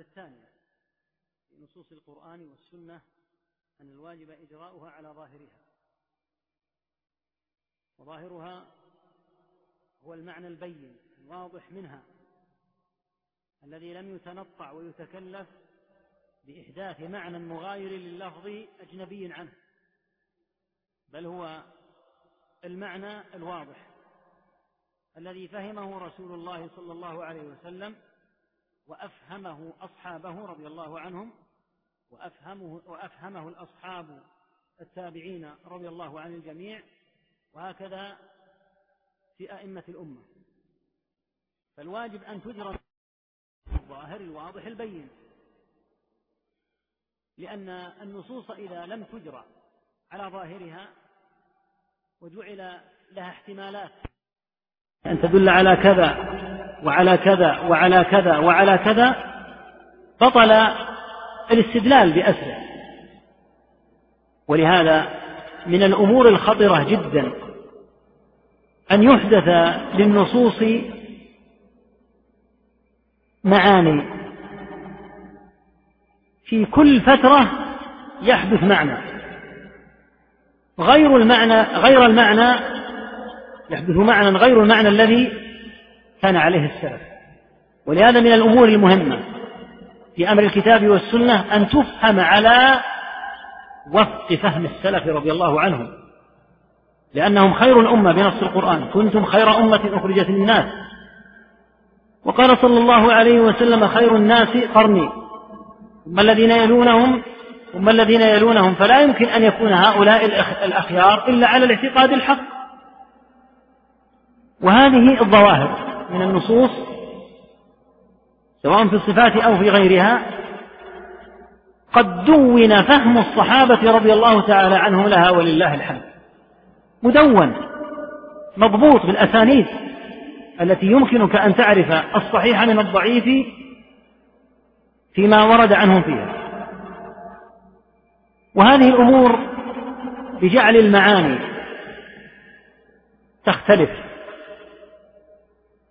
الثانية في نصوص القرآن والسنة أن الواجب إجراؤها على ظاهرها. وظاهرها هو المعنى البين الواضح منها الذي لم يتنطع ويتكلف بإحداث معنى مغاير لللفظ أجنبي عنه بل هو المعنى الواضح الذي فهمه رسول الله صلى الله عليه وسلم وأفهمه أصحابه رضي الله عنهم وأفهمه, وأفهمه الأصحاب التابعين رضي الله عن الجميع وهكذا في أئمة الأمة. فالواجب أن تجرى الظاهر الواضح البين لأن النصوص إذا لم تجرى على ظاهرها وجعل لها احتمالات أن تدل على كذا. وعلى كذا وعلى كذا وعلى كذا بطل الاستدلال بأسره. ولهذا من الأمور الخطرة جدا أن يحدث للنصوص معاني. في كل فترة يحدث معنى. غير المعنى غير المعنى يحدث معنى غير المعنى الذي كان عليه السلف. ولهذا من الأمور المهمة في أمر الكتاب والسنة أن تفهم على وفق فهم السلف رضي الله عنهم. لأنهم خير الأمة بنص القرآن. كنتم خير أمة أخرجت للناس. وقال صلى الله عليه وسلم خير الناس قرني. ثم الذين يلونهم؟ ثم الذين يلونهم؟ فلا يمكن أن يكون هؤلاء الأخيار إلا على الاعتقاد الحق. وهذه الظواهر. من النصوص سواء في الصفات أو في غيرها قد دون فهم الصحابة رضي الله تعالى عنهم لها ولله الحمد. مدون مضبوط بالأسانيد التي يمكنك أن تعرف الصحيح من الضعيف فيما ورد عنهم فيها. وهذه الأمور بجعل المعاني تختلف.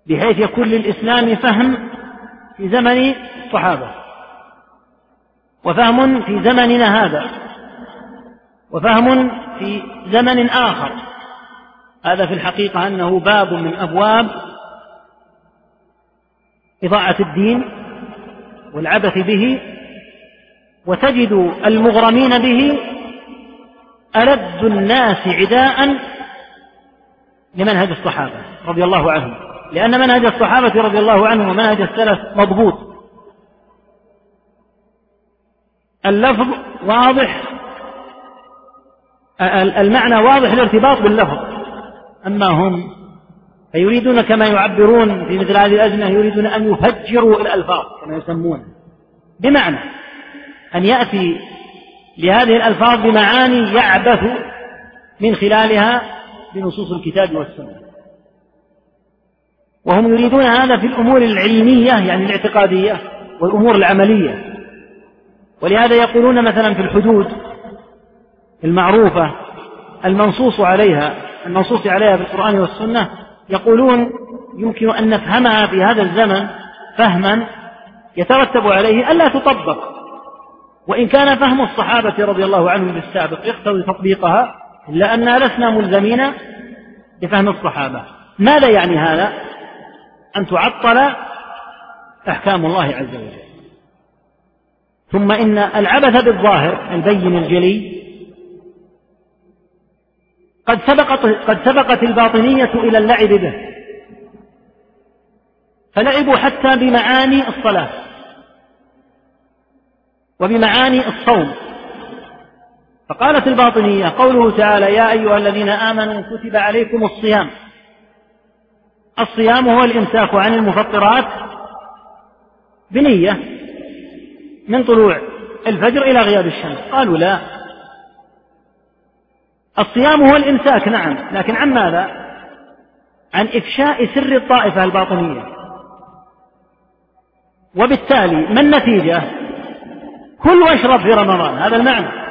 بحيث يكون للإسلام فهم في زمن الصحابة وفهم في زمننا هذا وفهم في زمن آخر. هذا في الحقيقة أنه باب من أبواب إضاعة الدين والعبث به وتجد المغرمين به ألد الناس عداء لمنهج الصحابة رضي الله عنهم. لأن منهج الصحابة رضي الله عنهم ومنهج السلف مضبوط. اللفظ واضح المعنى واضح الارتباط باللفظ. أما هم فيريدون كما يعبرون في مثل هذه الأزمة يريدون أن يفجروا الألفاظ كما يسمون. بمعنى أن يأتي لهذه الألفاظ بمعاني يعبث من خلالها بنصوص الكتاب والسنة. وهم يريدون هذا في الأمور العلمية يعني الاعتقادية والأمور العملية. ولهذا يقولون مثلا في الحدود المعروفة المنصوص عليها المنصوص عليها في القرآن والسنة يقولون يمكن أن نفهمها في هذا الزمن فهما يترتب عليه ألا تطبق. وإن كان فهم الصحابة رضي الله عنهم بالسابق يقتضي تطبيقها إلا أننا لسنا ملزمين بفهم الصحابة. ماذا يعني هذا؟ أن تعطل أحكام الله عز وجل. ثم إن العبث بالظاهر البين الجلي قد سبقت, قد سبقت الباطنية إلى اللعب به. فلعبوا حتى بمعاني الصلاة وبمعاني الصوم. فقالت الباطنية قوله تعالى يا أيها الذين آمنوا كتب عليكم الصيام. الصيام هو الإمساك عن المفطرات بنية من طلوع الفجر إلى غياب الشمس. قالوا لا. الصيام هو الإمساك نعم. لكن عن ماذا؟ عن إفشاء سر الطائفة الباطنية. وبالتالي ما النتيجة؟ كل واشرب في رمضان هذا المعنى.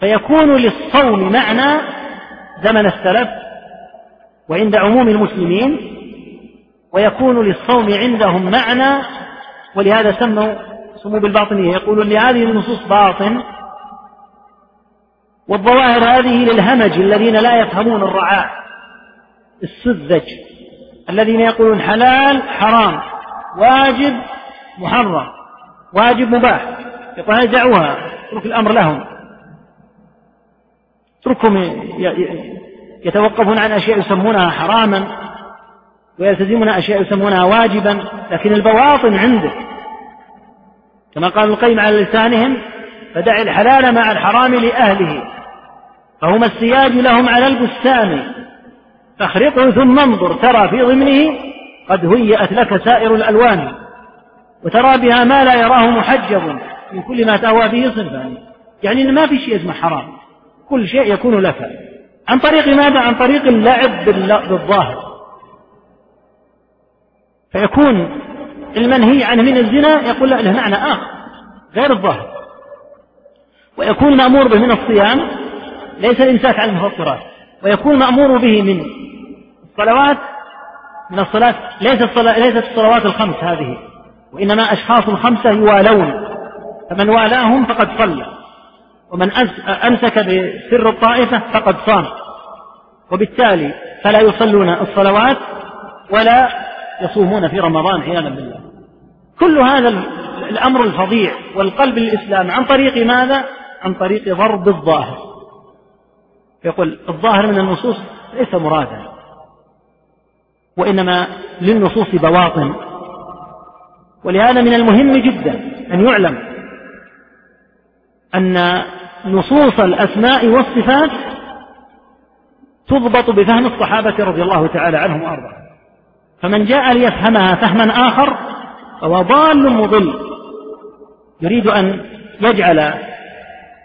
فيكون للصوم معنى زمن السلف وعند عموم المسلمين ويكون للصوم عندهم معنى ولهذا سموا سموا بالباطنية يقولون لهذه النصوص باطن. والظواهر هذه للهمج الذين لا يفهمون الرعاء السذج الذين يقولون حلال حرام واجب محرم واجب مباح يقول دعوها اترك الأمر لهم. اتركهم يتوقفون عن أشياء يسمونها حراما ويلتزمون أشياء يسمونها واجبا لكن البواطن عندك كما قال القيم على لسانهم فدع الحلال مع الحرام لأهله فهما السياج لهم على البستان. فاخرقه ثم انظر ترى في ضمنه قد هيأت لك سائر الألوان وترى بها ما لا يراه محجب من كل ما تهوى به صنفان. يعني ما في شيء اسمه حرام كل شيء يكون لك. عن طريق ماذا؟ عن طريق اللعب بالظاهر. فيكون المنهي عنه من الزنا يقول له معنى آخر غير الظاهر. ويكون المأمور به من الصيام ليس الإمساك عن المفطرات ويكون مأمور به من الصلوات من الصلاة ليست الصلاة ليست الصلوات الخمس هذه. وإنما أشخاص خمسة يوالون فمن والاهم فقد صلى. ومن أمسك بسر الطائفة فقد صام. وبالتالي فلا يصلون الصلوات ولا يصومون في رمضان عياذا بالله. كل هذا الأمر الفظيع والقلب للإسلام عن طريق ماذا؟ عن طريق ضرب الظاهر. يقول الظاهر من النصوص ليس مرادا وإنما للنصوص بواطن. ولهذا من المهم جدا أن يعلم أن نصوص الأسماء والصفات تضبط بفهم الصحابة رضي الله تعالى عنهم وأرضاهم. فمن جاء ليفهمها فهما آخر فهو ضال مضل. يريد أن يجعل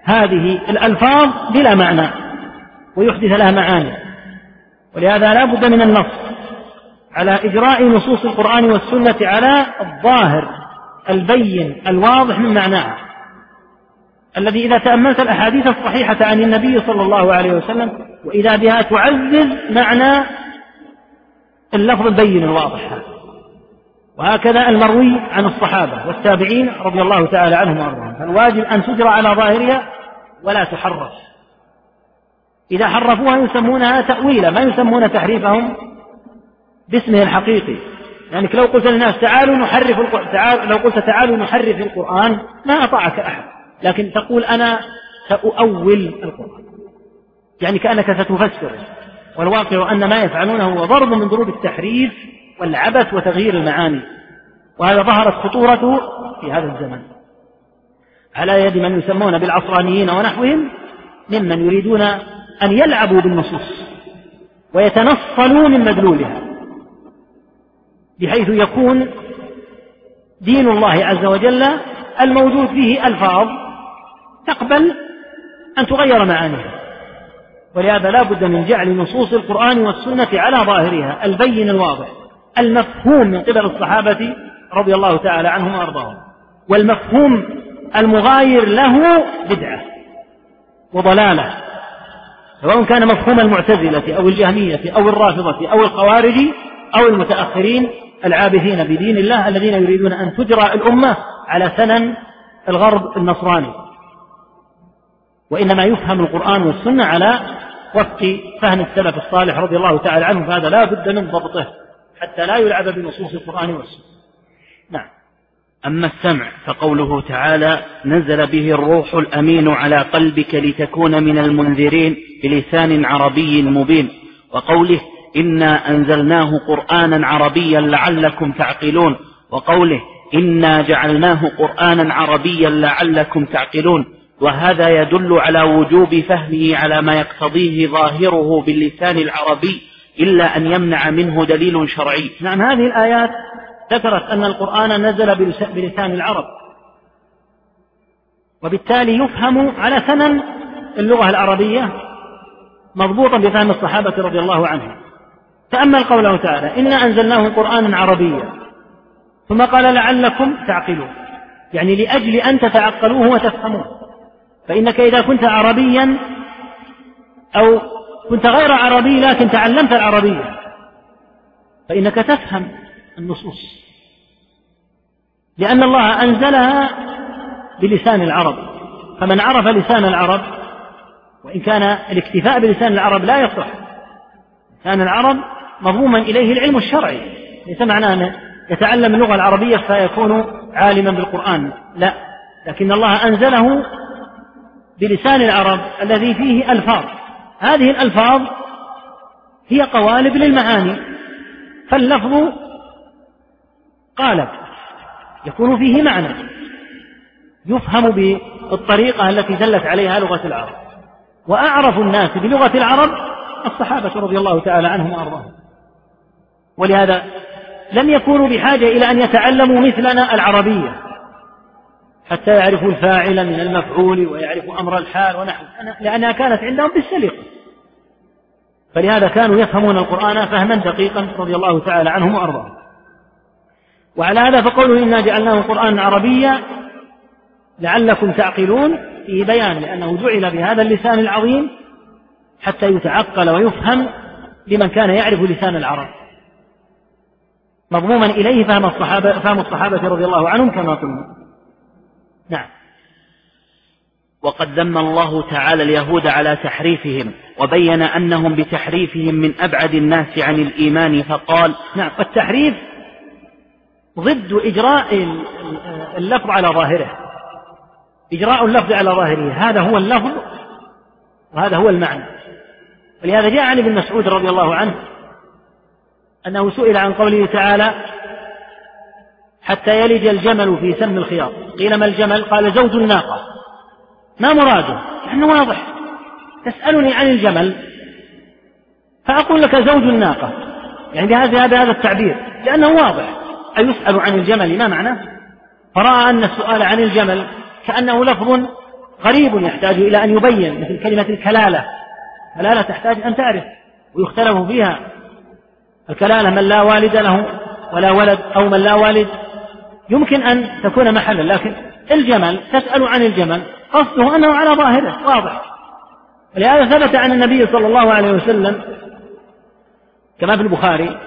هذه الألفاظ بلا معنى ويحدث لها معاني. ولهذا لا بد من النص على إجراء نصوص القرآن والسنة على الظاهر البين الواضح من معناها. الذي إذا تأملت الأحاديث الصحيحة عن النبي صلى الله عليه وسلم وإذا بها تعزز معنى اللفظ البين الواضح. وهكذا المروي عن الصحابة والتابعين رضي الله تعالى عنهم وأرضاهم. فالواجب أن تجرى على ظاهرها ولا تحرف. إذا حرفوها يسمونها تأويلا ما يسمون تحريفهم باسمه الحقيقي. يعني لو قلت للناس تعالوا نحرف القرآن تعال لو قلت تعالوا نحرف القرآن ما أطاعك أحد. لكن تقول أنا سأؤول القرآن. يعني كأنك ستفسره والواقع أن ما يفعلونه هو ضرب من ضروب التحريف والعبث وتغيير المعاني. وهذا ظهرت خطورته في هذا الزمن. على يد من يسمون بالعصرانيين ونحوهم ممن يريدون أن يلعبوا بالنصوص ويتنصلوا من مدلولها بحيث يكون دين الله عز وجل الموجود فيه ألفاظ تقبل أن تغير معانيها. ولهذا لا بد من جعل نصوص القرآن والسنة على ظاهرها البين الواضح المفهوم من قبل الصحابة رضي الله تعالى عنهم وأرضاهم والمفهوم المغاير له بدعة وضلالة سواء كان مفهوم المعتزلة أو الجهمية أو الرافضة أو الخوارج أو المتأخرين العابثين بدين الله الذين يريدون أن تجرى الأمة على سنن الغرب النصراني. وإنما يفهم القرآن والسنة على وفق فهم السلف الصالح رضي الله تعالى عنهم فهذا لا بد من ضبطه حتى لا يلعب بنصوص القرآن والسنة. نعم. أما السمع فقوله تعالى نزل به الروح الأمين على قلبك لتكون من المنذرين بلسان عربي مبين وقوله إنا أنزلناه قرآنا عربيا لعلكم تعقلون وقوله إنا جعلناه قرآنا عربيا لعلكم تعقلون. وهذا يدل على وجوب فهمه على ما يقتضيه ظاهره باللسان العربي إلا أن يمنع منه دليل شرعي. نعم هذه الآيات ذكرت أن القرآن نزل بلسان العرب. وبالتالي يفهم على ثمن اللغة العربية مضبوطا بفهم الصحابة رضي الله عنهم. تأمل قوله تعالى إنا أنزلناه قرآنا عربيا ثم قال لعلكم تعقلون. يعني لأجل أن تتعقلوه وتفهموه. فإنك إذا كنت عربيا أو كنت غير عربي لكن تعلمت العربية فإنك تفهم النصوص. لأن الله أنزلها بلسان العرب. فمن عرف لسان العرب وإن كان الاكتفاء بلسان العرب لا يصح لسان العرب مضموما إليه العلم الشرعي. ليس معناه أن يتعلم اللغة العربية فيكون عالما بالقرآن. لا لكن الله أنزله بلسان العرب الذي فيه ألفاظ. هذه الألفاظ هي قوالب للمعاني. فاللفظ قالب يكون فيه معنى يفهم بالطريقة التي دلت عليها لغة العرب. وأعرف الناس بلغة العرب الصحابة رضي الله تعالى عنهم وأرضاهم. ولهذا لم يكونوا بحاجة إلى أن يتعلموا مثلنا العربية. حتى يعرفوا الفاعل من المفعول ويعرفوا أمر الحال ونحو. لأنها كانت عندهم بالسليقة فلهذا كانوا يفهمون القرآن فهما دقيقا رضي الله تعالى عنهم وأرضاهم. وعلى هذا فقوله إنا جعلناه قرآنا عربيا لعلكم تعقلون فيه بيان لأنه جعل بهذا اللسان العظيم حتى يتعقل ويفهم لمن كان يعرف لسان العرب. مضموما إليه فهم الصحابة فهم الصحابة رضي الله عنهم كما قلنا نعم وقد ذم الله تعالى اليهود على تحريفهم وبين أنهم بتحريفهم من أبعد الناس عن الإيمان فقال نعم التحريف ضد إجراء اللفظ على ظاهره. إجراء اللفظ على ظاهره هذا هو اللفظ وهذا هو المعنى. ولهذا جاء عن ابن مسعود رضي الله عنه أنه سئل عن قوله تعالى حتى يلج الجمل في سم الخياط. قيل ما الجمل؟ قال زوج الناقة. ما مراده؟ لأنه واضح. تسألني عن الجمل. فأقول لك زوج الناقة. يعني بهذا هذا هذا التعبير. لأنه واضح. أيسأل عن الجمل؟ ما معناه فرأى أن السؤال عن الجمل كأنه لفظ غريب يحتاج إلى أن يبين مثل كلمة الكلالة. كلالة تحتاج أن تعرف ويختلف فيها. الكلالة من لا والد له ولا ولد أو من لا والد. يمكن أن تكون محلا لكن الجمل تسأل عن الجمل. قصده أنه على ظاهره واضح. ولهذا ثبت عن النبي صلى الله عليه وسلم كما في البخاري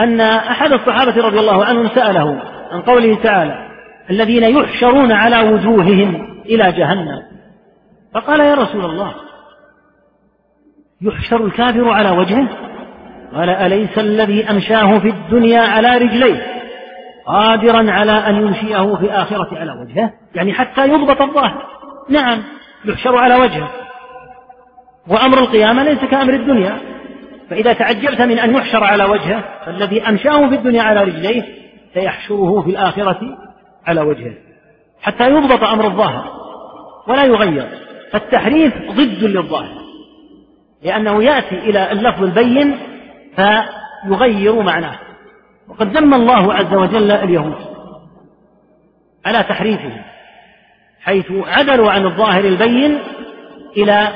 أن أحد الصحابة رضي الله عنهم سأله عن قوله تعالى الذين يحشرون على وجوههم إلى جهنم. فقال يا رسول الله يحشر الكافر على وجهه؟ قال أليس الذي أمشاه في الدنيا على رجليه؟ قادرا على أن يمشيه في الآخرة على وجهه يعني حتى يضبط الظاهر. نعم يحشر على وجهه. وأمر القيامة ليس كأمر الدنيا. فإذا تعجبت من أن يحشر على وجهه فالذي أمشاه في الدنيا على رجليه سيحشره في الآخرة على وجهه. حتى يضبط أمر الظاهر ولا يغير. فالتحريف ضد للظاهر لأنه يأتي إلى اللفظ البين فيغير معناه. وقد ذم الله عز وجل اليهود على تحريفهم حيث عدلوا عن الظاهر البين إلى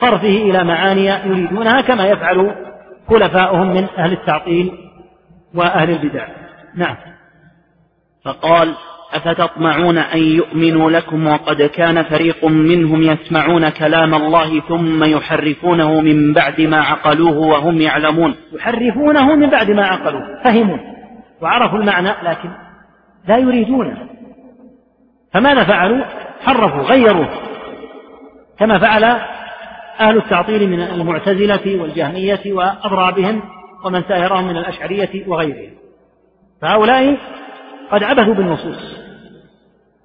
صرفه إلى معاني يريدونها كما يفعل خلفاؤهم من أهل التعطيل وأهل البدع. نعم. فقال أفتطمعون أن يؤمنوا لكم وقد كان فريق منهم يسمعون كلام الله ثم يحرفونه من بعد ما عقلوه وهم يعلمون. يحرفونه من بعد ما عقلوه فهموا. وعرفوا المعنى لكن لا يريدونه. فماذا فعلوا؟ حرفوا غيروا. كما فعل أهل التعطيل من المعتزلة والجهمية وأضرابهم ومن سائرهم من الأشعرية وغيرهم. فهؤلاء قد عبثوا بالنصوص.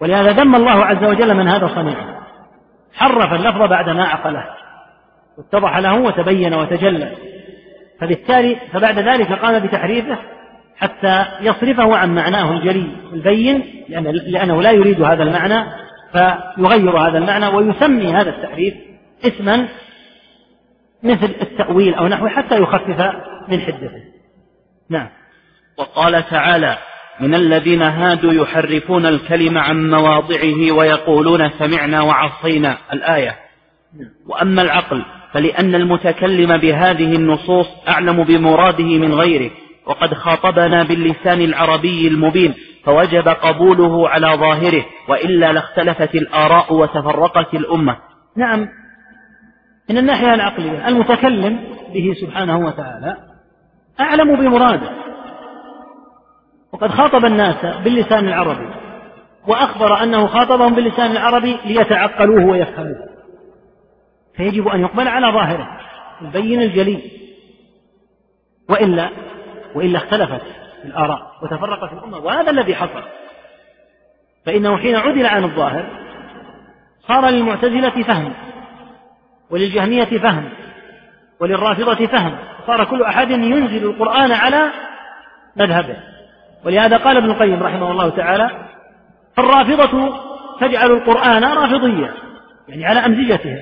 ولهذا ذم الله عز وجل من هذا صنيعه حرف اللفظ بعد ما عقله. واتضح له وتبين وتجلى. فبالتالي فبعد ذلك قام بتحريفه حتى يصرفه عن معناه الجلي البين لأن لأنه لا يريد هذا المعنى فيغير هذا المعنى ويسمي هذا التحريف اسما مثل التأويل أو نحوه حتى يخفف من حدته. نعم. وقال تعالى من الذين هادوا يحرفون الكلم عن مواضعه ويقولون سمعنا وعصينا الآية. وأما العقل فلأن المتكلم بهذه النصوص أعلم بمراده من غيره. وقد خاطبنا باللسان العربي المبين فوجب قبوله على ظاهره وإلا لاختلفت الآراء وتفرقت الأمة. نعم. من الناحية العقلية المتكلم به سبحانه وتعالى أعلم بمراده. وقد خاطب الناس باللسان العربي وأخبر أنه خاطبهم باللسان العربي ليتعقلوه ويفهموه. فيجب أن يقبل على ظاهره البين الجلي. وإلا وإلا اختلفت الآراء وتفرقت الأمة وهذا الذي حصل. فإنه حين عدل عن الظاهر صار للمعتزلة فهم وللجهمية فهم وللرافضة فهم. صار كل أحد ينزل القرآن على مذهبه. ولهذا قال ابن القيم رحمه الله تعالى الرافضة تجعل القرآن رافضيا يعني على أمزجته.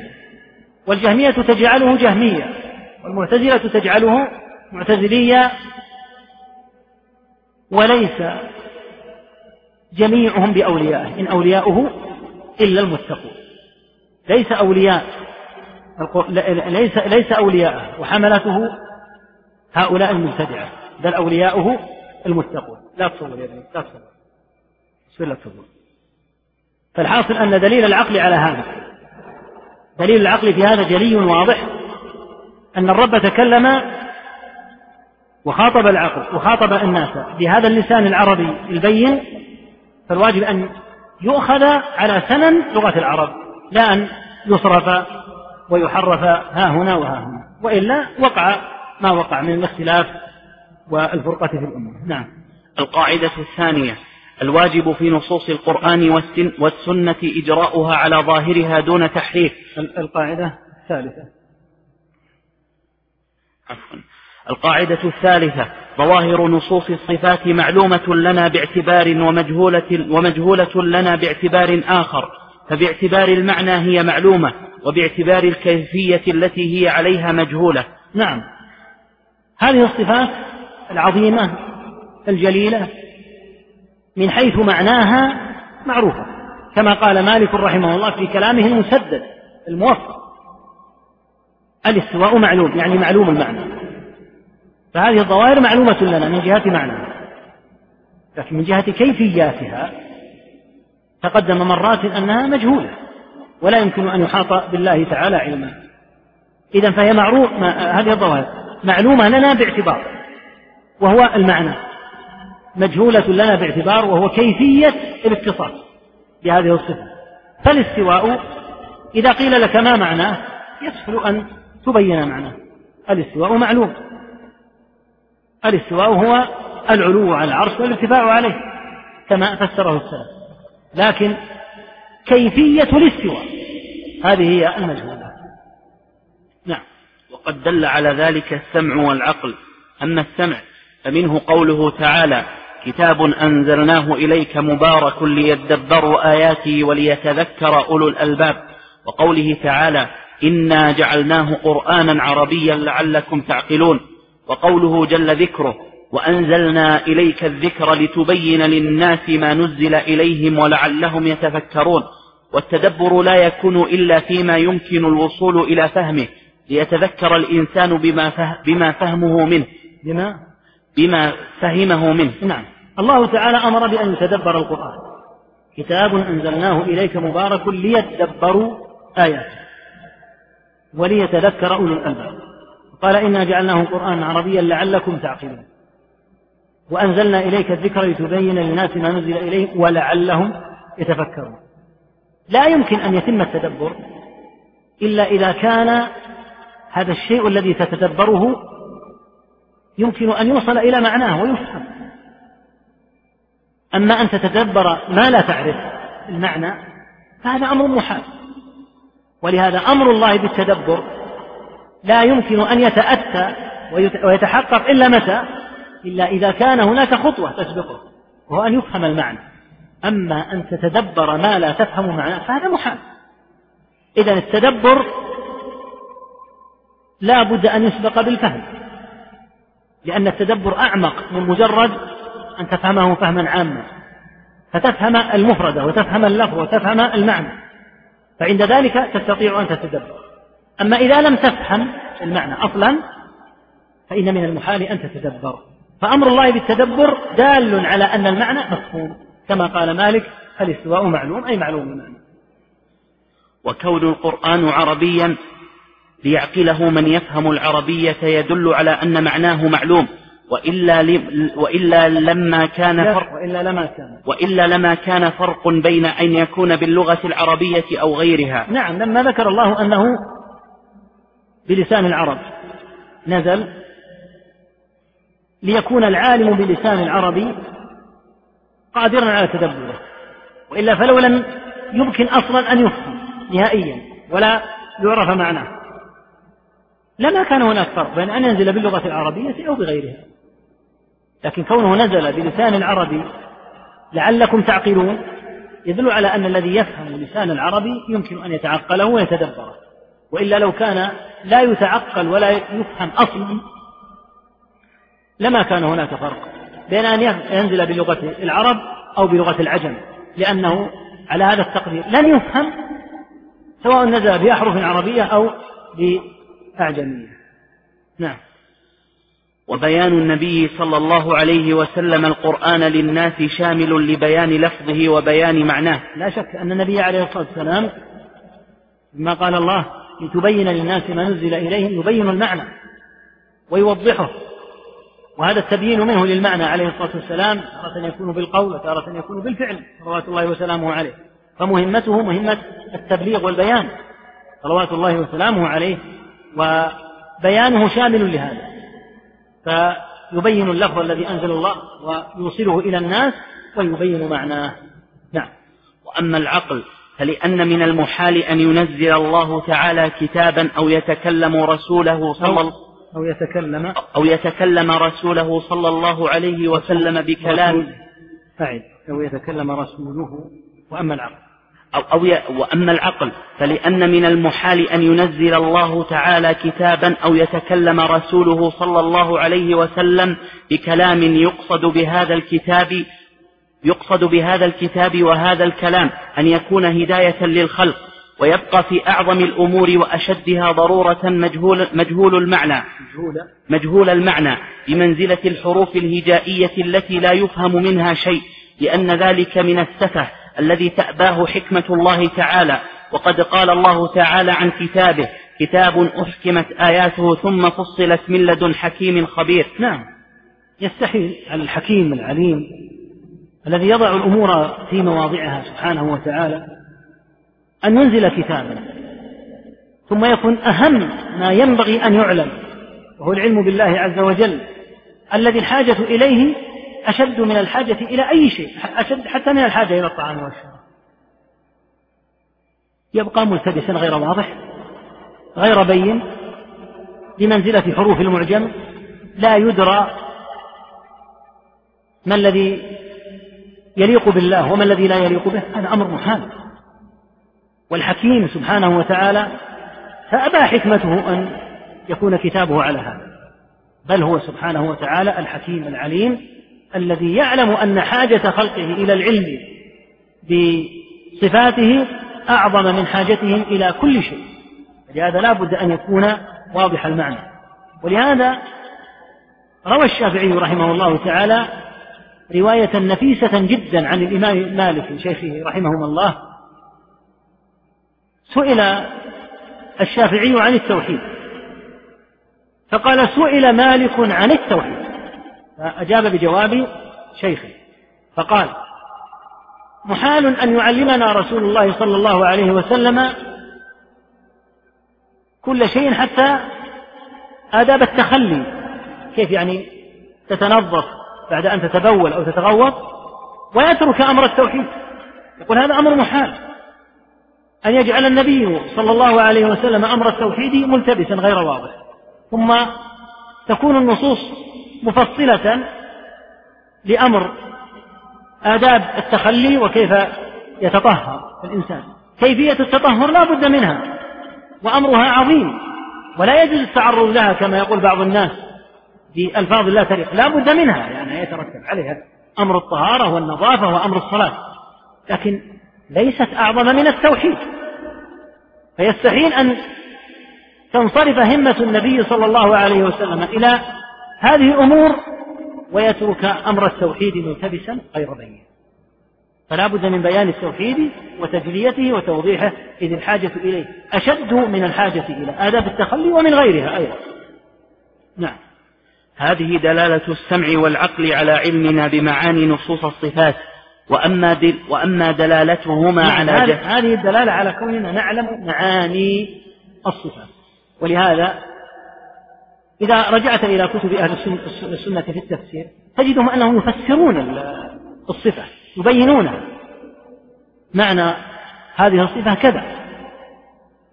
والجهمية تجعله جهميا والمعتزلة تجعله معتزليا وليس جميعهم بأوليائه إن أولياؤه إلا المتقون. ليس أولياء ليس ليس أولياءه وحملته هؤلاء المبتدعة بل أولياؤه المتقون. لا تصور يا ابني لا تصور بسم الله تصور فالحاصل أن دليل العقل على هذا دليل العقل في هذا جلي واضح أن الرب تكلم وخاطب العقل وخاطب الناس بهذا اللسان العربي البين فالواجب أن يؤخذ على ثمن لغة العرب لا أن يصرف ويحرف ها هنا وها هنا وإلا وقع ما وقع من الاختلاف والفرقة في الأمة. نعم. القاعدة الثانية الواجب في نصوص القرآن والسنة إجراؤها على ظاهرها دون تحريف. القاعدة الثالثة. عفوا. القاعدة الثالثة ظواهر نصوص الصفات معلومة لنا باعتبار ومجهولة, ومجهولة لنا باعتبار آخر. فباعتبار المعنى هي معلومة وباعتبار الكيفية التي هي عليها مجهولة. نعم. هذه الصفات العظيمة الجليلة من حيث معناها معروفة. كما قال مالك رحمه الله في كلامه المسدد الموفق. الاستواء معلوم يعني معلوم المعنى. فهذه الظواهر معلومة لنا من جهة معناها لكن من جهة كيفياتها تقدم مرات أنها مجهولة ولا يمكن أن يحاط بالله تعالى علما. إذا فهي معروف هذه الظواهر معلومة لنا باعتبار وهو المعنى. مجهولة لنا باعتبار وهو كيفية الاتصال بهذه الصفة. فالاستواء إذا قيل لك ما معناه يسهل أن تبين معناه. الاستواء معلوم. الاستواء هو العلو على العرش والارتفاع عليه كما فسره السلف. لكن كيفية الاستواء؟ هذه هي المجهولة نعم. وقد دل على ذلك السمع والعقل. أما السمع فمنه قوله تعالى كتاب أنزلناه إليك مبارك ليدبروا آياته وليتذكر أولو الألباب وقوله تعالى إنا جعلناه قرآنا عربيا لعلكم تعقلون وقوله جل ذكره وأنزلنا إليك الذكر لتبين للناس ما نزل إليهم ولعلهم يتفكرون والتدبر لا يكون إلا فيما يمكن الوصول إلى فهمه ليتذكر الإنسان بما, فه بما فهمه منه. بما؟ بما فهمه منه. نعم. الله تعالى أمر بأن يتدبر القرآن. كتاب أنزلناه إليك مبارك ليتدبروا آياته وليتذكر أولو الألباب. قال إنا جعلناه قرآنا عربيا لعلكم تعقلون. وأنزلنا إليك الذكر لتبين للناس ما نزل إليهم ولعلهم يتفكرون. لا يمكن أن يتم التدبر إلا إذا كان هذا الشيء الذي تتدبره يمكن أن يوصل إلى معناه ويفهم. أما أن تتدبر ما لا تعرف المعنى فهذا أمر محال. ولهذا أمر الله بالتدبر لا يمكن أن يتأتى ويتحقق إلا متى؟ إلا إذا كان هناك خطوة تسبقه وهو أن يفهم المعنى. أما أن تتدبر ما لا تفهم معناه فهذا محال. إذا التدبر لا بد أن يسبق بالفهم لأن التدبر أعمق من مجرد أن تفهمه فهما عاما. فتفهم المفردة وتفهم اللفظ وتفهم المعنى. فعند ذلك تستطيع أن تتدبر. أما إذا لم تفهم المعنى أصلا فإن من المحال أن تتدبر. فأمر الله بالتدبر دال على أن المعنى مفهوم. كما قال مالك الاستواء معلوم أي معلوم المعنى. وكون القرآن عربيا ليعقله من يفهم العربية يدل على أن معناه معلوم. وإلا, وإلا لما كان فرق وإلا لما كان. وإلا لما كان فرق بين أن يكون باللغة العربية أو غيرها. نعم لما ذكر الله أنه بلسان العرب. نزل. ليكون العالم بلسان العربي قادرا على تدبره. وإلا فلو لم يمكن أصلا أن يفهم نهائيا ولا يعرف معناه. لما كان هناك فرق بين أن ينزل باللغة العربية أو بغيرها. لكن كونه نزل بلسان العربي لعلكم تعقلون يدل على أن الذي يفهم لسان العربي يمكن أن يتعقله ويتدبره. وإلا لو كان لا يتعقل ولا يفهم أصلا لما كان هناك فرق بين أن ينزل بلغة العرب أو بلغة العجم لأنه على هذا التقدير لن يفهم سواء نزل بأحرف عربية أو بأعجمية. نعم. وبيان النبي صلى الله عليه وسلم القرآن للناس شامل لبيان لفظه وبيان معناه. لا شك أن النبي عليه الصلاة والسلام ما قال الله لتبين للناس ما نزل إليهم يبين المعنى ويوضحه. وهذا التبيين منه للمعنى عليه الصلاة والسلام تارة يكون بالقول وتارة يكون بالفعل صلوات الله وسلامه عليه. فمهمته مهمة التبليغ والبيان صلوات الله وسلامه عليه وبيانه شامل لهذا. فيبين اللفظ الذي أنزل الله ويوصله إلى الناس ويبين معناه. نعم. وأما العقل فلأن من المحال أن ينزل الله تعالى كتابا أو يتكلم رسوله صلى الله أو يتكلم. أو يتكلم رسوله صلى الله عليه وسلم بكلام أعد أو يتكلم رسوله وأما العقل. أو, أو ي... وأما العقل. فلأن من المحال أن ينزل الله تعالى كتابا أو يتكلم رسوله صلى الله عليه وسلم بكلام يقصد بهذا الكتاب يقصد بهذا الكتاب وهذا الكلام أن يكون هداية للخلق ويبقى في أعظم الأمور وأشدها ضرورة مجهول, مجهول المعنى. مجهول؟ المعنى بمنزلة الحروف الهجائية التي لا يفهم منها شيء لأن ذلك من السفه الذي تأباه حكمة الله تعالى. وقد قال الله تعالى عن كتابه كتاب أحكمت آياته ثم فصلت من لدن حكيم خبير. نعم. يستحيل. الحكيم العليم الذي يضع الأمور في مواضعها سبحانه وتعالى أن ينزل كتابا ثم يكون أهم ما ينبغي أن يعلم وهو العلم بالله عز وجل الذي الحاجة إليه أشد من الحاجة إلى أي شيء أشد حتى من الحاجة إلى الطعام والشراب. يبقى ملتبسا غير واضح غير بين بمنزلة حروف المعجم لا يدرى ما الذي يليق بالله وما الذي لا يليق به؟ هذا أمر محال. والحكيم سبحانه وتعالى فأبى حكمته أن يكون كتابه على هذا. بل هو سبحانه وتعالى الحكيم العليم الذي يعلم أن حاجة خلقه إلى العلم بصفاته أعظم من حاجتهم إلى كل شيء. لهذا لا بد أن يكون واضح المعنى. ولهذا روى الشافعي رحمه الله تعالى رواية نفيسة جدا عن الإمام مالك شيخه رحمهما الله. سئل الشافعي عن التوحيد. فقال سئل مالك عن التوحيد. فأجاب بجواب شيخه. فقال محال أن يعلمنا رسول الله صلى الله عليه وسلم كل شيء حتى آداب التخلي. كيف يعني تتنظف؟ بعد أن تتبول أو تتغوط ويترك أمر التوحيد. يقول هذا أمر محال. أن يجعل النبي صلى الله عليه وسلم أمر التوحيد ملتبسا غير واضح. ثم تكون النصوص مفصلة لأمر آداب التخلي وكيف يتطهر الإنسان. كيفية التطهر لا بد منها. وأمرها عظيم. ولا يجوز التعرض لها كما يقول بعض الناس. بألفاظ لا تليق لا بد منها يعني يترتب عليها أمر الطهارة والنظافة وأمر الصلاة. لكن ليست أعظم من التوحيد. فيستحيل أن تنصرف همة النبي صلى الله عليه وسلم إلى هذه الأمور ويترك أمر التوحيد ملتبسا غير بين. فلا بد من بيان التوحيد وتجليته وتوضيحه إذ الحاجة إليه. أشد من الحاجة إلى آداب التخلي ومن غيرها أيضا. نعم. هذه دلالة السمع والعقل على علمنا بمعاني نصوص الصفات وأما, دل وأما دلالتهما نعم على جهل هذه الدلالة على كوننا نعلم معاني الصفات. ولهذا إذا رجعت إلى كتب أهل السنة في التفسير تجدهم أنهم يفسرون الصفة يبينونها. معنى هذه الصفة كذا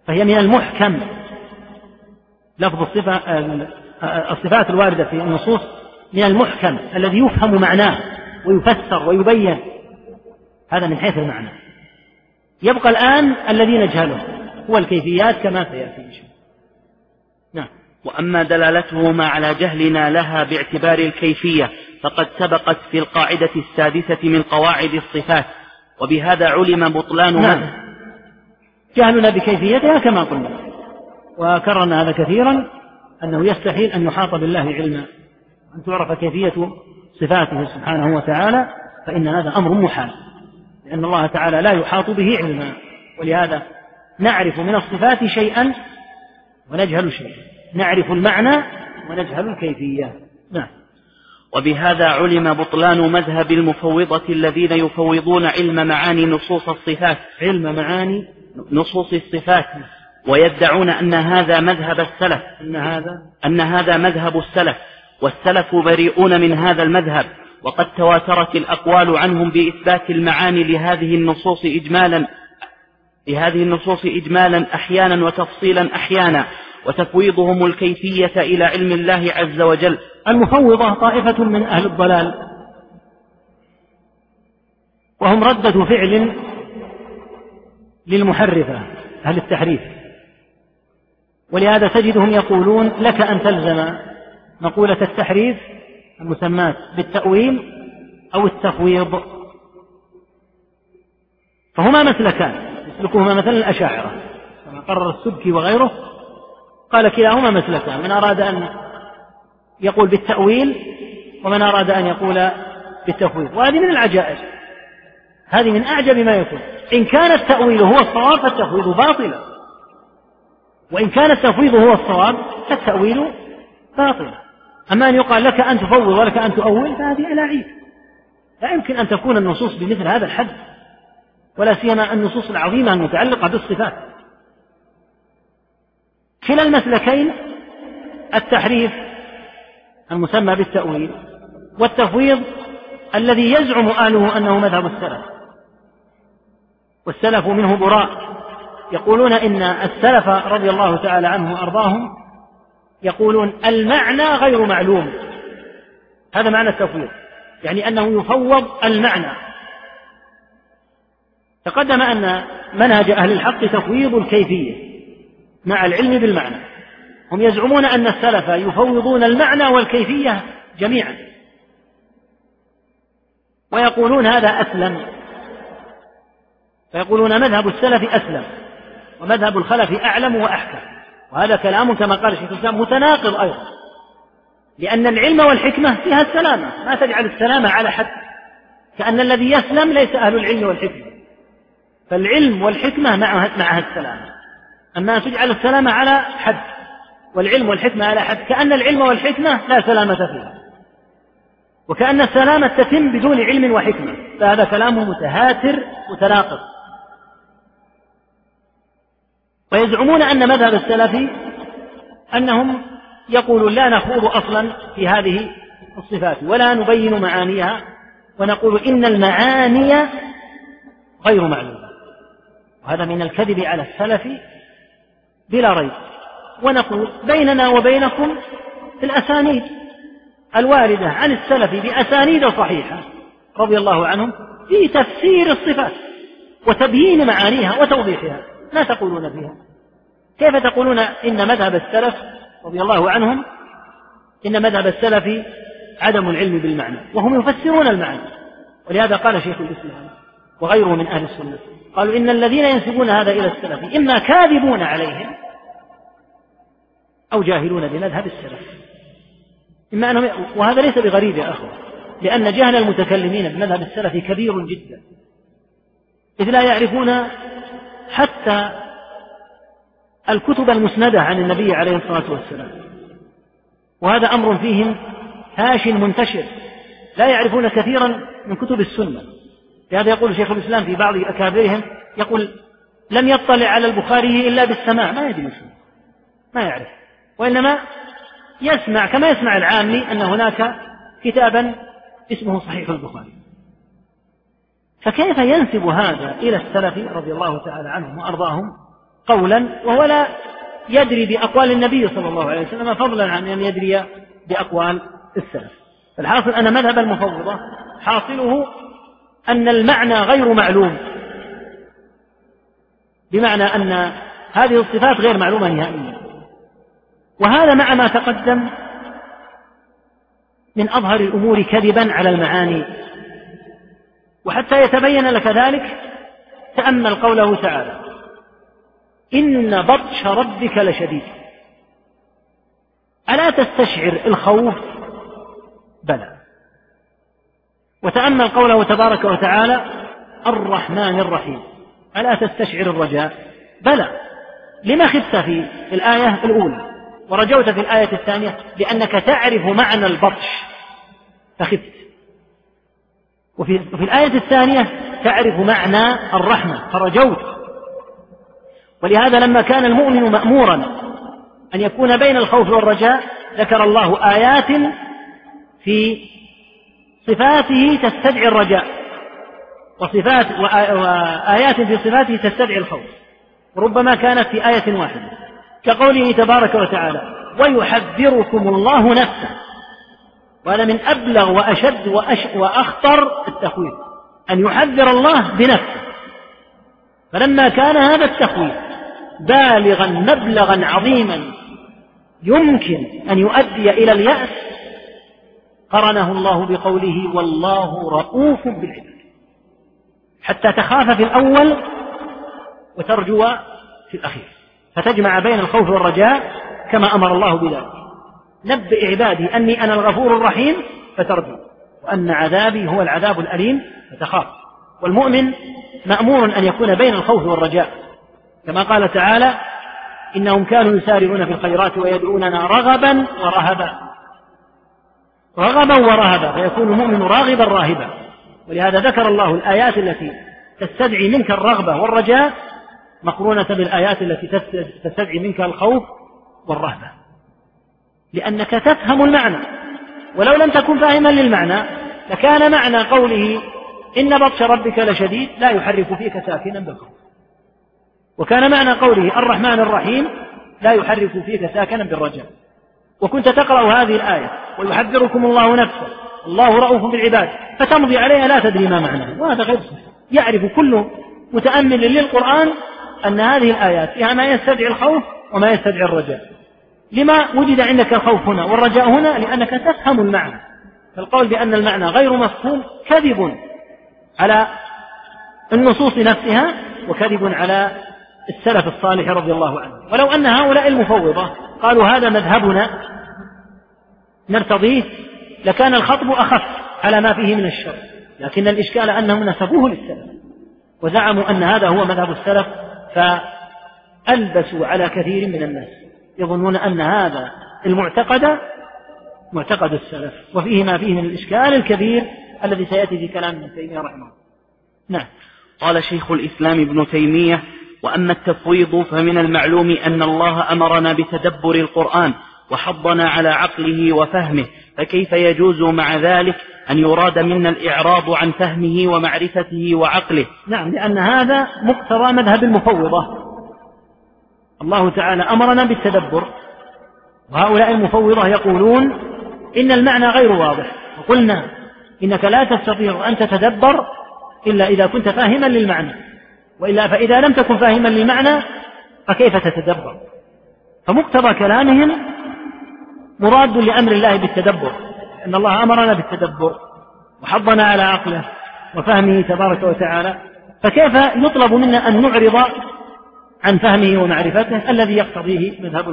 فهي من المحكم. لفظ الصفة الصفات الواردة في النصوص من المحكم الذي يفهم معناه ويفسر ويبين. هذا من حيث المعنى. يبقى الآن الذي نجهله هو الكيفيات كما سيأتي إن شاء الله. نعم. وأما دلالتهما على جهلنا لها باعتبار الكيفية فقد سبقت في القاعدة السادسة من قواعد الصفات وبهذا علم بطلان نعم. جهلنا بكيفيتها كما قلنا. وكررنا هذا كثيرا. أنه يستحيل أن يحاط بالله علما. أن تعرف كيفية صفاته سبحانه وتعالى فإن هذا أمر محال. لأن الله تعالى لا يحاط به علما. ولهذا نعرف من الصفات شيئا ونجهل شيئا. نعرف المعنى ونجهل الكيفية. نعم. وبهذا علم بطلان مذهب المفوضة الذين يفوضون علم معاني نصوص الصفات. علم معاني نصوص الصفات. ويدعون أن هذا مذهب السلف. أن هذا؟ أن هذا مذهب السلف والسلف بريئون من هذا المذهب وقد تواترت الأقوال عنهم بإثبات المعاني لهذه النصوص إجمالا لهذه النصوص إجمالا أحيانا وتفصيلا أحيانا وتفويضهم الكيفية إلى علم الله عز وجل. المفوضة طائفة من أهل الضلال. وهم ردة فعل للمحرفة أهل التحريف. ولهذا تجدهم يقولون لك أن تلزم مقولة التحريف المسماة بالتأويل أو التفويض. فهما مسلكان يسلكهما مثلا الأشاعرة كما قرر السبكي وغيره قال كلاهما مسلكان من أراد أن يقول بالتأويل ومن أراد أن يقول بالتفويض. وهذه من العجائب هذه من أعجب ما يكون. إن كان التأويل هو الصواب فالتفويض باطل وإن كان التفويض هو الصواب فالتأويل باطل. أما أن يقال لك أن تفوض ولك أن تؤول فهذه ألاعيب لا يمكن أن تكون النصوص بمثل هذا الحد ولا سيما النصوص العظيمة المتعلقة بالصفات. كلا المسلكين التحريف المسمى بالتأويل والتفويض الذي يزعم أهله أنه مذهب السلف. والسلف منه براء. يقولون إن السلف رضي الله تعالى عنهم وأرضاهم يقولون المعنى غير معلوم. هذا معنى التفويض. يعني أنه يفوض المعنى. تقدم أن منهج أهل الحق تفويض الكيفية مع العلم بالمعنى. هم يزعمون أن السلف يفوضون المعنى والكيفية جميعا. ويقولون هذا أسلم. فيقولون مذهب السلف أسلم. ومذهب الخلف أعلم وأحكم. وهذا كلام كما قال الشيخ الإسلام متناقض أيضا. لأن العلم والحكمة فيها السلامة. ما تجعل السلامة على حد. كأن الذي يسلم ليس أهل العلم والحكمة. فالعلم والحكمة معها, معها السلامة. أما تجعل السلامة على حد. والعلم والحكمة على حد. كأن العلم والحكمة لا سلامة فيها. وكأن السلامة تتم بدون علم وحكمة. فهذا كلام متهاتر متناقض. ويزعمون أن مذهب السلف أنهم يقولون لا نخوض أصلا في هذه الصفات ولا نبين معانيها ونقول إن المعاني غير معلومة. وهذا من الكذب على السلف بلا ريب. ونقول بيننا وبينكم في الأسانيد الواردة عن السلف بأسانيد صحيحة رضي الله عنهم في تفسير الصفات وتبيين معانيها وتوضيحها. ما تقولون فيها. كيف تقولون إن مذهب السلف رضي الله عنهم إن مذهب السلف عدم العلم بالمعنى وهم يفسرون المعنى. ولهذا قال شيخ الإسلام وغيره من أهل السنة قالوا إن الذين ينسبون هذا إلى السلف إما كاذبون عليهم أو جاهلون بمذهب السلف. إما أنهم وهذا ليس بغريب يا أخوة لأن جهل المتكلمين بمذهب السلف كبير جدا. إذ لا يعرفون حتى الكتب المسندة عن النبي عليه الصلاة والسلام. وهذا أمر فيهم فاش منتشر. لا يعرفون كثيرا من كتب السنة. لهذا يقول شيخ الإسلام في بعض أكابرهم يقول لم يطلع على البخاري إلا بالسماع. ما يدري ما يعرف. وإنما يسمع كما يسمع العامي أن هناك كتابا اسمه صحيح البخاري. فكيف ينسب هذا إلى السلف رضي الله تعالى عنهم وأرضاهم قولا وهو لا يدري بأقوال النبي صلى الله عليه وسلم فضلا عن أن يدري بأقوال السلف. الحاصل أن مذهب المفوضة حاصله أن المعنى غير معلوم. بمعنى أن هذه الصفات غير معلومة نهائيا. وهذا مع ما تقدم من أظهر الأمور كذبا على المعاني. وحتى يتبين لك ذلك تأمل قوله تعالى إن بطش ربك لشديد. ألا تستشعر الخوف؟ بلى. وتأمل قوله تبارك وتعالى الرحمن الرحيم. ألا تستشعر الرجاء؟ بلى. لما خفت في الآية الأولى ورجوت في الآية الثانية؟ لأنك تعرف معنى البطش. فخفت. وفي, وفي الآية الثانية تعرف معنى الرحمة فرجوت. ولهذا لما كان المؤمن مأمورا أن يكون بين الخوف والرجاء ذكر الله آيات في صفاته تستدعي الرجاء وصفات وآيات في صفاته تستدعي الخوف. وربما كانت في آية واحدة كقوله تبارك وتعالى ويحذركم الله نفسه وهذا من أبلغ وأشد وأش وأخطر التخويف. أن يحذر الله بنفسه. فلما كان هذا التخويف بالغا مبلغا عظيما يمكن أن يؤدي إلى اليأس قرنه الله بقوله والله رؤوف بالعباد. حتى تخاف في الأول وترجو في الأخير. فتجمع بين الخوف والرجاء كما أمر الله بذلك. نبئ عبادي أني أنا الغفور الرحيم فترجو وأن عذابي هو العذاب الأليم فتخاف. والمؤمن مأمور أن يكون بين الخوف والرجاء. كما قال تعالى إنهم كانوا يسارعون في الخيرات ويدعوننا رغبا ورهبا. رغبا ورهبا فيكون المؤمن راغبا راهبا. ولهذا ذكر الله الآيات التي تستدعي منك الرغبة والرجاء مقرونة بالآيات التي تستدعي منك الخوف والرهبة. لأنك تفهم المعنى. ولو لم تكن فاهما للمعنى لكان معنى قوله إن بطش ربك لشديد لا يحرك فيك ساكنا بالخوف وكان معنى قوله الرحمن الرحيم لا يحرك فيك ساكنا بالرجاء. وكنت تقرأ هذه الآية ويحذركم الله نفسه. الله رؤوف بالعباد. فتمضي عليها لا تدري ما معناه وهذا غير صحيح. يعرف كل متأمل للقرآن أن هذه الآيات فيها ما يستدعي الخوف وما يستدعي الرجاء. لما وجد عندك الخوف هنا والرجاء هنا لأنك تفهم المعنى. فالقول بأن المعنى غير مفهوم كذب على النصوص نفسها وكذب على السلف الصالح رضي الله عنه. ولو أن هؤلاء المفوضة قالوا هذا مذهبنا نرتضيه لكان الخطب أخف على ما فيه من الشر. لكن الإشكال أنهم نسبوه للسلف وزعموا أن هذا هو مذهب السلف فألبسوا على كثير من الناس. يظنون أن هذا المعتقد معتقد السلف وفيه ما فيه من الإشكال الكبير الذي سيأتي في كلام ابن تيمية رحمه الله. نعم. قال شيخ الإسلام ابن تيمية وأما التفويض فمن المعلوم أن الله أمرنا بتدبر القرآن وحضنا على عقله وفهمه فكيف يجوز مع ذلك أن يراد منا الإعراض عن فهمه ومعرفته وعقله؟ نعم لأن هذا مقتضى مذهب المفوضة. الله تعالى أمرنا بالتدبر. وهؤلاء المفوضة يقولون إن المعنى غير واضح. وقلنا إنك لا تستطيع أن تتدبر إلا إذا كنت فاهما للمعنى. وإلا فإذا لم تكن فاهما للمعنى فكيف تتدبر؟ فمقتضى كلامهم مراد لأمر الله بالتدبر أن الله أمرنا بالتدبر وحضنا على عقله وفهمه تبارك وتعالى. فكيف يطلب منا أن نعرض عن فهمه ومعرفته الذي يقتضيه مذهب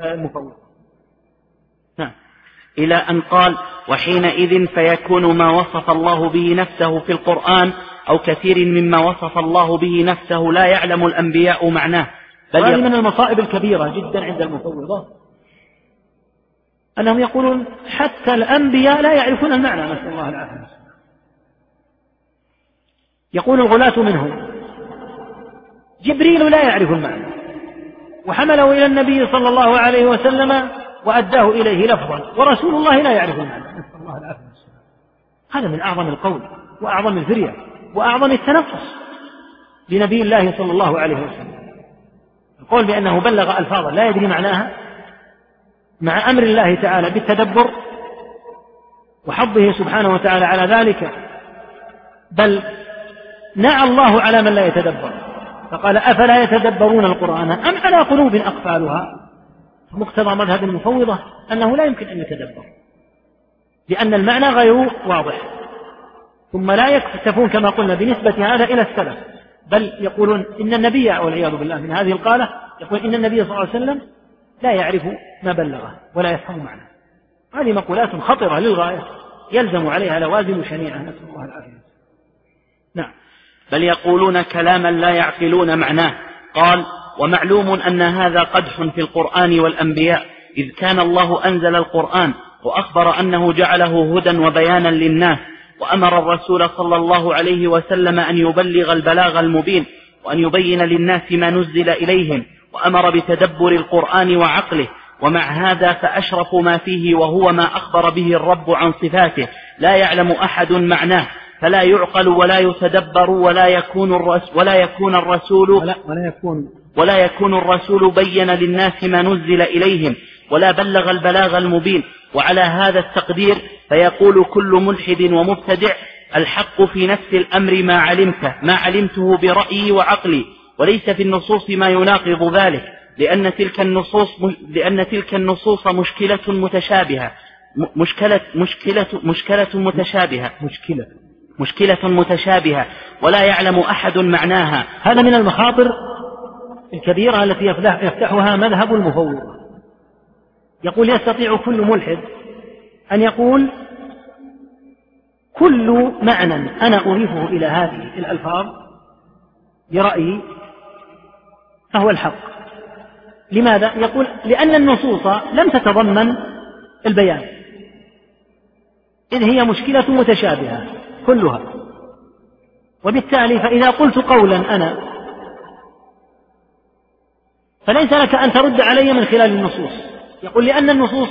المفوض. نعم. إلى أن قال وحينئذ فيكون ما وصف الله به نفسه في القرآن أو كثير مما وصف الله به نفسه لا يعلم الأنبياء معناه بل هذه من المصائب الكبيرة جدا عند المفوضة. أنهم يقولون حتى الأنبياء لا يعرفون المعنى نسأل الله العافية يقول الغلاة منهم جبريل لا يعرف المعنى. وحمله إلى النبي صلى الله عليه وسلم وأداه إليه لفظا ورسول الله لا يعرف المعنى. هذا من أعظم القول وأعظم الفرية وأعظم التنقص لنبي الله صلى الله عليه وسلم. القول بأنه بلغ ألفاظا لا يدري معناها مع أمر الله تعالى بالتدبر وحظه سبحانه وتعالى على ذلك بل نعى الله على من لا يتدبر. فقال أفلا يتدبرون القرآن أم على قلوب أقفالها؟ فمقتضى مذهب المفوضة أنه لا يمكن أن يتدبر لأن المعنى غير واضح ثم لا يكتفون كما قلنا بنسبة هذا إلى السلف بل يقولون إن النبي والعياذ بالله من هذه القالة يقول إن النبي صلى الله عليه وسلم لا يعرف ما بلغه ولا يفهم معناه. هذه مقولات خطرة للغاية يلزم عليها لوازم شنيعة. نسأل الله العافية. نعم. بل يقولون كلاما لا يعقلون معناه. قال ومعلوم أن هذا قدح في القرآن والأنبياء إذ كان الله أنزل القرآن وأخبر أنه جعله هدى وبيانا للناس وأمر الرسول صلى الله عليه وسلم أن يبلغ البلاغ المبين وأن يبين للناس ما نزل إليهم وأمر بتدبر القرآن وعقله. ومع هذا فأشرف ما فيه وهو ما أخبر به الرب عن صفاته. لا يعلم أحد معناه. فلا يعقل ولا يتدبر ولا يكون الرسول ولا يكون الرسول ولا, ولا يكون. ولا يكون الرسول بين للناس ما نزل إليهم ولا بلغ البلاغ المبين. وعلى هذا التقدير فيقول كل ملحد ومبتدع الحق في نفس الأمر ما علمته ما علمته برأيي وعقلي. وليس في النصوص ما يناقض ذلك لأن تلك النصوص لأن تلك النصوص مشكلة متشابهة. مشكلة مشكلة مشكلة متشابهة. مشكلة. مشكلة متشابهة ولا يعلم أحد معناها. هذا من المخاطر الكبيرة التي يفتحها مذهب المفوض. يقول يستطيع كل ملحد أن يقول كل معنى أنا أضيفه إلى هذه الألفاظ برأيي فهو الحق. لماذا؟ يقول لأن النصوص لم تتضمن البيان. إذ هي مشكلة متشابهة. كلها. وبالتالي فإذا قلت قولا أنا فليس لك أن ترد علي من خلال النصوص. يقول لأن النصوص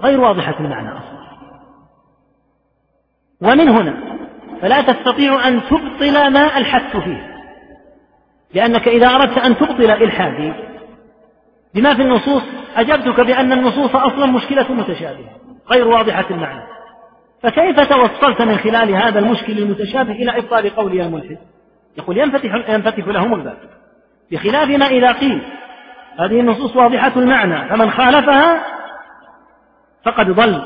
غير واضحة المعنى أصلا. ومن هنا فلا تستطيع أن تبطل ما ألحدت فيه لأنك إذا أردت أن تبطل إلحادي بما في النصوص أجبتك بأن النصوص أصلا مشكلة متشابهة غير واضحة المعنى. فكيف توصلت من خلال هذا المشكل المتشابه إلى إبطال قولي الملحد يقول ينفتح, ينفتح لهم الباب. بخلاف ما إذا قيل هذه النصوص واضحة المعنى فمن خالفها فقد ضل.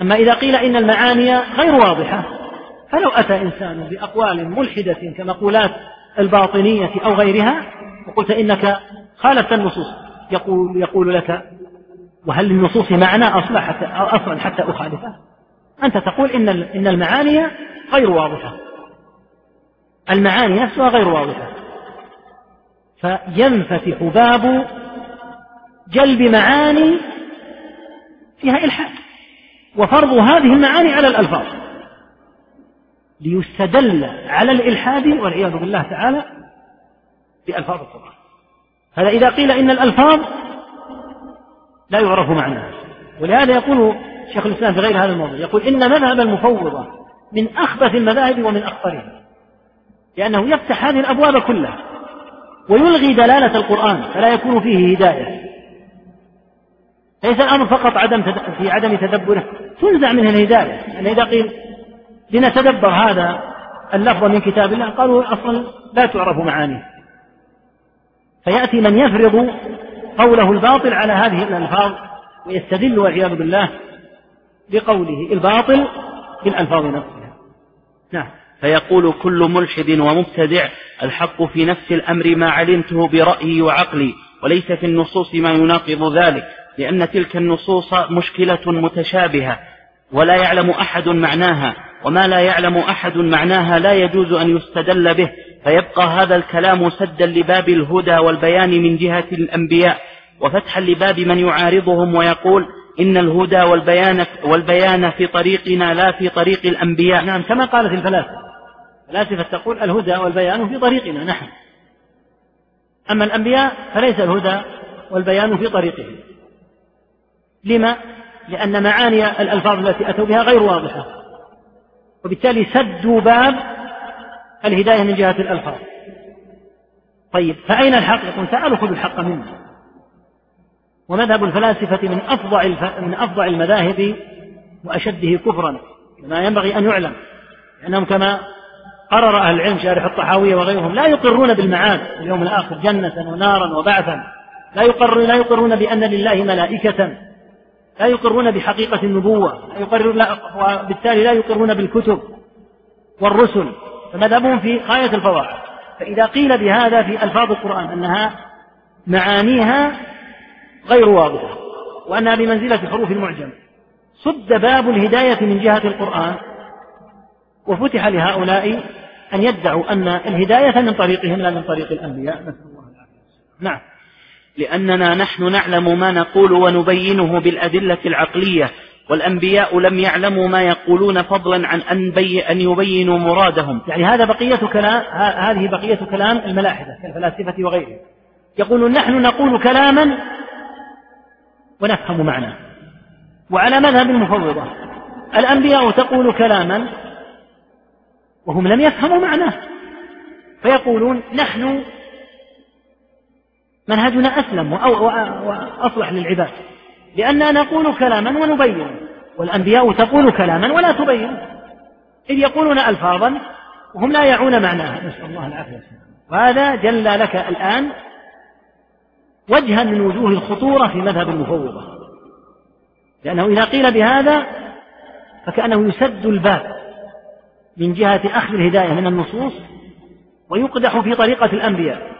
أما إذا قيل إن المعاني غير واضحة فلو أتى إنسان بأقوال ملحدة كمقولات الباطنية أو غيرها وقلت إنك خالفت النصوص يقول, يقول لك وهل للنصوص معنى أصلا حتى, أصلا حتى أخالفه؟ أنت تقول إن إن المعاني غير واضحة. المعاني نفسها غير واضحة. فينفتح باب جلب معاني فيها إلحاد. وفرض هذه المعاني على الألفاظ. ليستدل على الإلحاد والعياذ بالله تعالى بألفاظ القرآن. هذا إذا قيل إن الألفاظ لا يعرف معناها. ولهذا يقول شيخ الإسلام في غير هذا الموضوع يقول إن مذهب المفوضة من أخبث المذاهب ومن أخطرها لأنه يفتح هذه الأبواب كلها ويلغي دلالة القرآن فلا يكون فيه هداية. ليس الأمر فقط عدم في عدم تدبره تنزع منه الهداية. يعني إذا قيل لنتدبر هذا اللفظ من كتاب الله قالوا أصلا لا تعرف معانيه. فيأتي من يفرض قوله الباطل على هذه الألفاظ ويستدل والعياذ بالله بقوله الباطل بالألفاظ نفسها. نعم. فيقول كل ملحد ومبتدع الحق في نفس الأمر ما علمته برأيي وعقلي وليس في النصوص ما يناقض ذلك لأن تلك النصوص مشكلة متشابهة ولا يعلم أحد معناها وما لا يعلم أحد معناها لا يجوز أن يستدل به. فيبقى هذا الكلام سدا لباب الهدى والبيان من جهة الأنبياء وفتحا لباب من يعارضهم ويقول إن الهدى والبيان, والبيان في طريقنا لا في طريق الأنبياء. نعم كما قالت الفلاسفة. الفلاسفة تقول الهدى والبيان في طريقنا نحن. أما الأنبياء فليس الهدى والبيان في طريقهم. لما؟ لأن معاني الألفاظ التي أتوا بها غير واضحة. وبالتالي سدوا باب الهداية من جهة الألفاظ. طيب فأين الحق؟ يقول تعالوا خذوا الحق منا ومذهب الفلاسفة من أفظع من أفظع المذاهب وأشده كفرا كما ينبغي أن يعلم لأنهم كما قرر أهل العلم شارح الطحاوية وغيرهم لا يقرون بالمعاد اليوم الآخر جنة ونارا وبعثا. لا يقر لا يقرون بأن لله ملائكة. لا يقرون بحقيقة النبوة. لا يقرر وبالتالي لا يقرون بالكتب والرسل. فمذهبهم في غاية الفواحش فإذا قيل بهذا في ألفاظ القرآن أنها معانيها غير واضحة وأنها بمنزلة حروف المعجم. سد باب الهداية من جهة القرآن وفتح لهؤلاء أن يدعوا أن الهداية من طريقهم لا من طريق الأنبياء. نسأل الله العافية. نعم. لأننا نحن نعلم ما نقول ونبينه بالأدلة العقلية. والأنبياء لم يعلموا ما يقولون فضلا عن أن, بي أن يبينوا مرادهم. يعني هذا بقية كلام هذه بقية كلام الملاحدة كالفلاسفة وغيرهم. يقولون نحن نقول كلاما ونفهم معناه. وعلى مذهب المفوضة الأنبياء تقول كلاما وهم لم يفهموا معناه. فيقولون نحن منهجنا أسلم وأصلح للعباد. لأننا نقول كلاما ونبين والأنبياء تقول كلاما ولا تبين. إذ يقولون ألفاظا وهم لا يعون معناها. نسأل الله العافية. وهذا جل لك الآن وجها من وجوه الخطورة في مذهب المفوضة. لأنه إذا قيل بهذا فكأنه يسد الباب من جهة أخذ الهداية من النصوص ويقدح في طريقة الأنبياء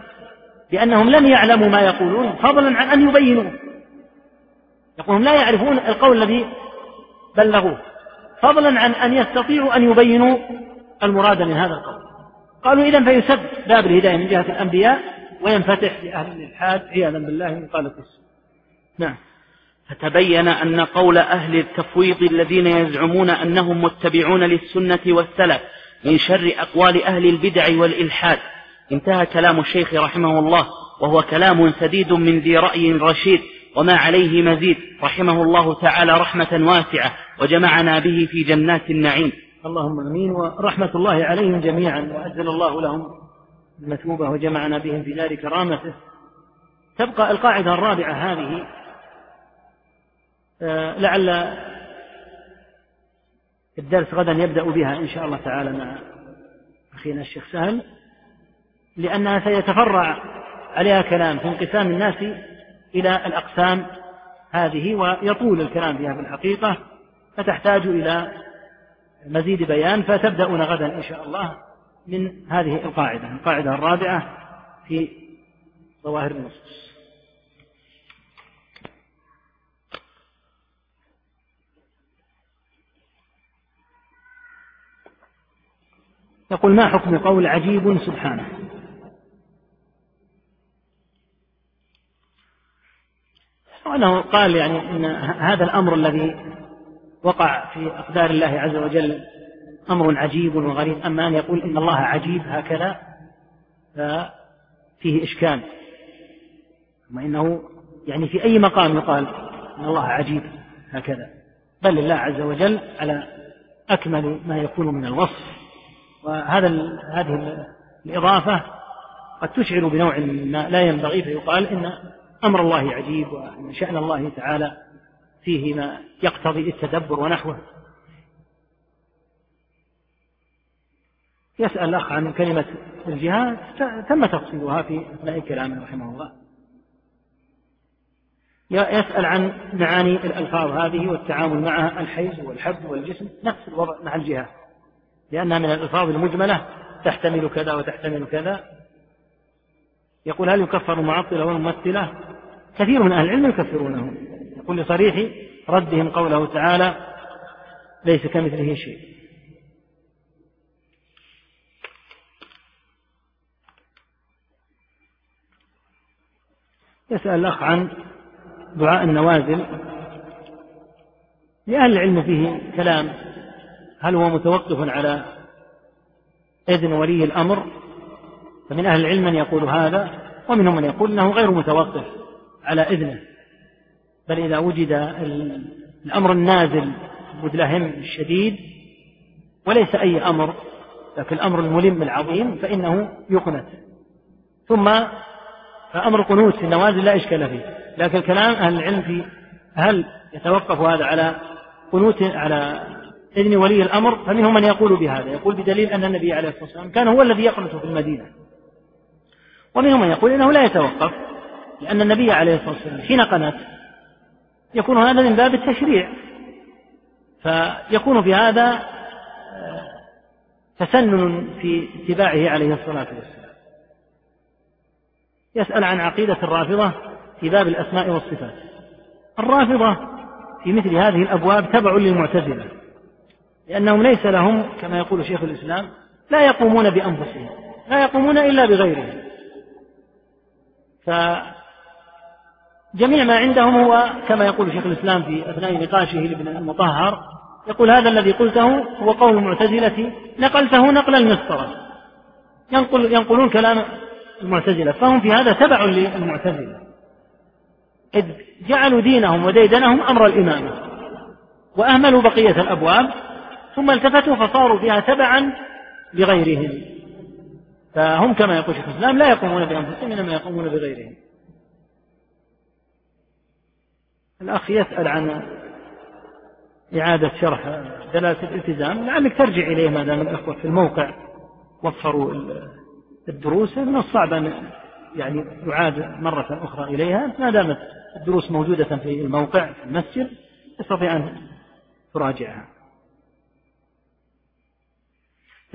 لأنهم لم يعلموا ما يقولون فضلا عن أن يبينوا. يقولون لا يعرفون القول الذي بلغوه. فضلا عن أن يستطيعوا أن يبينوا المراد من هذا القول. قالوا إذا فيسد باب الهداية من جهة الأنبياء وينفتح لأهل الإلحاد. عياذا بالله من قال نعم. فتبين أن قول أهل التفويض الذين يزعمون أنهم متبعون للسنة والسلف من شر أقوال أهل البدع والإلحاد. انتهى كلام الشيخ رحمه الله وهو كلام سديد من ذي رأي رشيد. وما عليه مزيد. رحمه الله تعالى رحمة واسعة وجمعنا به في جنات النعيم. اللهم آمين ورحمة الله عليهم جميعا وأجل الله لهم المثوبة وجمعنا بهم في دار كرامته. تبقى القاعدة الرابعة هذه آه، لعل الدرس غدا يبدأ بها إن شاء الله تعالى مع أخينا الشيخ سهل لأنها سيتفرع عليها كلام في انقسام الناس إلى الأقسام هذه ويطول الكلام فيها في الحقيقة فتحتاج إلى مزيد بيان فتبدأون غدا إن شاء الله من هذه القاعدة القاعدة الرابعة في ظواهر النصوص. يقول ما حكم قول عجيب سبحانه؟ وأنه قال يعني أن هذا الأمر الذي وقع في أقدار الله عز وجل أمر عجيب وغريب أما أن يقول إن الله عجيب هكذا ففيه إشكال. ثم إنه يعني في أي مقام يقال إن الله عجيب هكذا. بل الله عز وجل على أكمل ما يكون من الوصف. وهذا هذه الإضافة قد تشعر بنوع ما لا ينبغي فيقال إن أمر الله عجيب وأن شأن الله تعالى فيه ما يقتضي التدبر ونحوه. يسأل الأخ عن كلمة الجهاد تم تفصيلها في أثناء كلامه رحمه الله. يسأل عن معاني الألفاظ هذه والتعامل معها الحيز والحب والجسم نفس الوضع مع الجهاد. لأنها من الألفاظ المجملة تحتمل كذا وتحتمل كذا. يقول هل يكفر المعطلة والممثلة؟ كثير من أهل العلم يكفرونه يقول لصريح ردهم قوله تعالى ليس كمثله شيء. يسأل الأخ عن دعاء النوازل. لأهل العلم فيه كلام. هل هو متوقف على إذن ولي الأمر؟ فمن أهل العلم من يقول هذا ومنهم من يقول أنه غير متوقف. على إذنه. بل إذا وجد الأمر النازل المدلهم الشديد وليس أي أمر لكن الأمر الملم العظيم فإنه يقنت. ثم فأمر القنوت في النوازل لا إشكال فيه. لكن كلام أهل العلم في هل يتوقف هذا على قنوت على إذن ولي الأمر؟ فمنهم من يقول بهذا. يقول بدليل أن النبي عليه الصلاة والسلام كان هو الذي يقنت في المدينة. ومنهم من يقول إنه لا يتوقف. لأن النبي عليه الصلاة والسلام حين قنت يكون هذا من باب التشريع فيكون في هذا آه، تسنن في اتباعه عليه الصلاة والسلام. يسأل عن عقيدة الرافضة في باب الأسماء والصفات. الرافضة في مثل هذه الأبواب تبع للمعتزلة لأنهم ليس لهم كما يقول شيخ الإسلام لا يقومون بأنفسهم لا يقومون إلا بغيرهم. فجميع ما عندهم هو كما يقول شيخ الإسلام في أثناء نقاشه لابن المطهر يقول هذا الذي قلته هو قول المعتزلة نقلته نقل المسطرة ينقل ينقلون كلام المعتزلة فهم في هذا تبع للمعتزلة. إذ جعلوا دينهم وديدنهم أمر الإمامة وأهملوا بقية الأبواب ثم التفتوا فصاروا فيها تبعا لغيرهم. فهم كما يقول شيخ الإسلام لا يقومون بأنفسهم إنما يقومون بغيرهم. الأخ يسأل عن إعادة شرح دلالة الالتزام لعلك ترجع إليه ما دام الأخوة في الموقع وفروا الدروس. من الصعب أن يعني يعاد مرة أخرى إليها ما دامت الدروس موجودة في الموقع في المسجد تستطيع أن تراجعها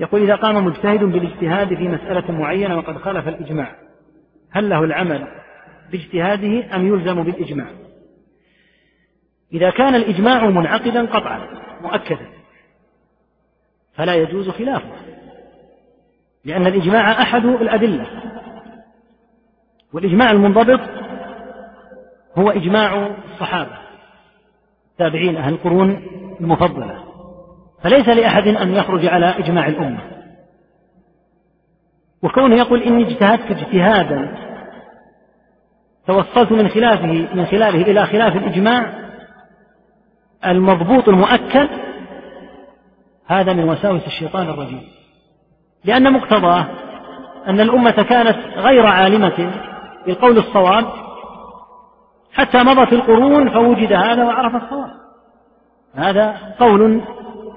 يقول إذا قام مجتهد بالاجتهاد في مسألة معينة وقد خالف الإجماع هل له العمل باجتهاده أم يلزم بالإجماع؟ إذا كان الإجماع منعقدا قطعا مؤكدا. فلا يجوز خلافه لأن الإجماع أحد الأدلة. والإجماع المنضبط هو إجماع الصحابة تابعين أهل القرون المفضلة. فليس لأحد أن يخرج على إجماع الأمة. وكونه يقول إني اجتهدت اجتهادا توصلت من خلافه من خلاله إلى خلاف الإجماع المضبوط المؤكد هذا من وساوس الشيطان الرجيم. لأن مقتضاه أن الأمة كانت غير عالمة بالقول الصواب حتى مضت القرون فوجد هذا وعرف الصواب. هذا قول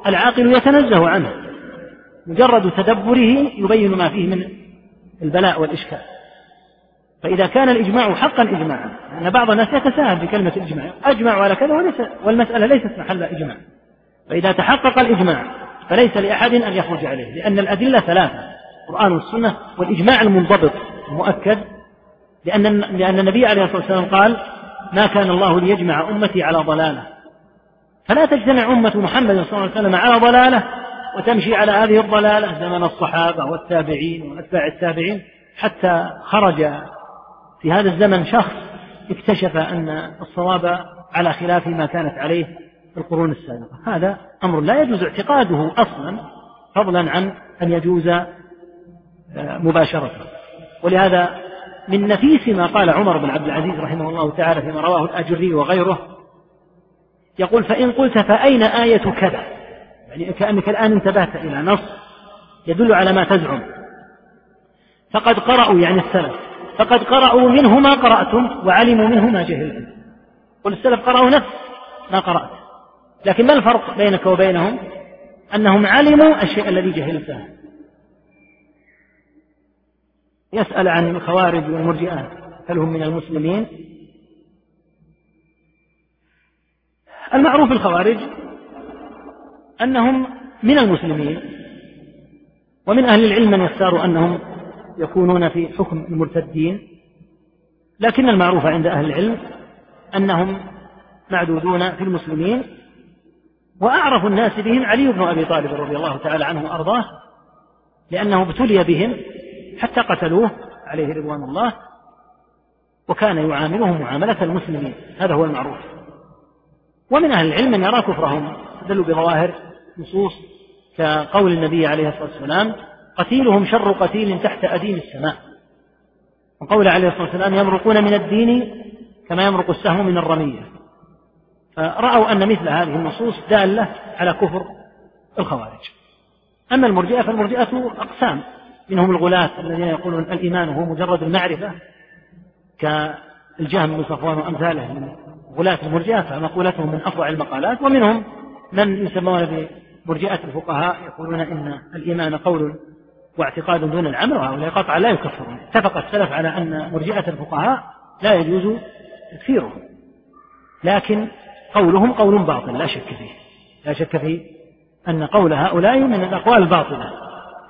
العاقل يتنزه عنه مجرد تدبره يبين ما فيه من البلاء والإشكال. فإذا كان الإجماع حقا إجماعا أن بعض الناس يتساهل بكلمة الإجماع أجمعوا على كذا وليس والمسألة ليست محل إجماع. فإذا تحقق الإجماع فليس لأحد أن يخرج عليه لأن الأدلة ثلاثة القرآن والسنة والإجماع المنضبط المؤكد. لأن لأن النبي عليه الصلاة والسلام قال ما كان الله ليجمع أمتي على ضلالة. فلا تجتمع أمة محمد صلى الله عليه وسلم على ضلالة وتمشي على هذه الضلالة زمن الصحابة والتابعين وأتباع التابعين حتى خرج في هذا الزمن شخص اكتشف أن الصواب على خلاف ما كانت عليه القرون السابقة. هذا أمر لا يجوز اعتقاده أصلا فضلا عن أن يجوز آه، مباشرة ولهذا من نفيس ما قال عمر بن عبد العزيز رحمه الله تعالى فيما رواه الأجري وغيره يقول فإن قلت فأين آية كذا؟ يعني كأنك الآن انتبهت إلى نص يدل على ما تزعم. فقد قرأوا يعني السلف. فقد قرأوا منه ما قرأتم وعلموا منه ما جهلتم. قل السلف قرأوا نفس ما قرأت. لكن ما الفرق بينك وبينهم؟ أنهم علموا الشيء الذي جهلته. يسأل عن الخوارج والمرجئة هل هم من المسلمين؟ المعروف الخوارج أنهم من المسلمين ومن أهل العلم من يختار أنهم يكونون في حكم المرتدين لكن المعروف عند أهل العلم أنهم معدودون في المسلمين وأعرف الناس بهم علي بن أبي طالب رضي الله تعالى عنه وأرضاه لأنه ابتلي بهم حتى قتلوه عليه رضوان الله وكان يعاملهم معاملة المسلمين هذا هو المعروف. ومن أهل العلم من يرى كفرهم استدلوا بظواهر نصوص كقول النبي عليه الصلاة والسلام قتيلهم شر قتيل تحت أديم السماء. وقول عليه الصلاة والسلام يمرقون من الدين كما يمرق السهم من الرمية. فرأوا أن مثل هذه النصوص دالة على كفر الخوارج. أما المرجئة فالمرجئة أقسام. منهم الغلاة الذين يقولون الإيمان هو مجرد المعرفة كالجهم بن صفوان وأمثاله من غلاة المرجئة فمقولتهم من أفظع المقالات. ومنهم من يسمون بمرجئة الفقهاء يقولون إن الإيمان قول واعتقاد دون العمل وهؤلاء قطعا لا يكفرون. اتفق السلف على أن مرجئة الفقهاء لا يجوز تكفيرهم. لكن قولهم قول باطل لا شك فيه. لا شك فيه أن قول هؤلاء من الأقوال الباطلة.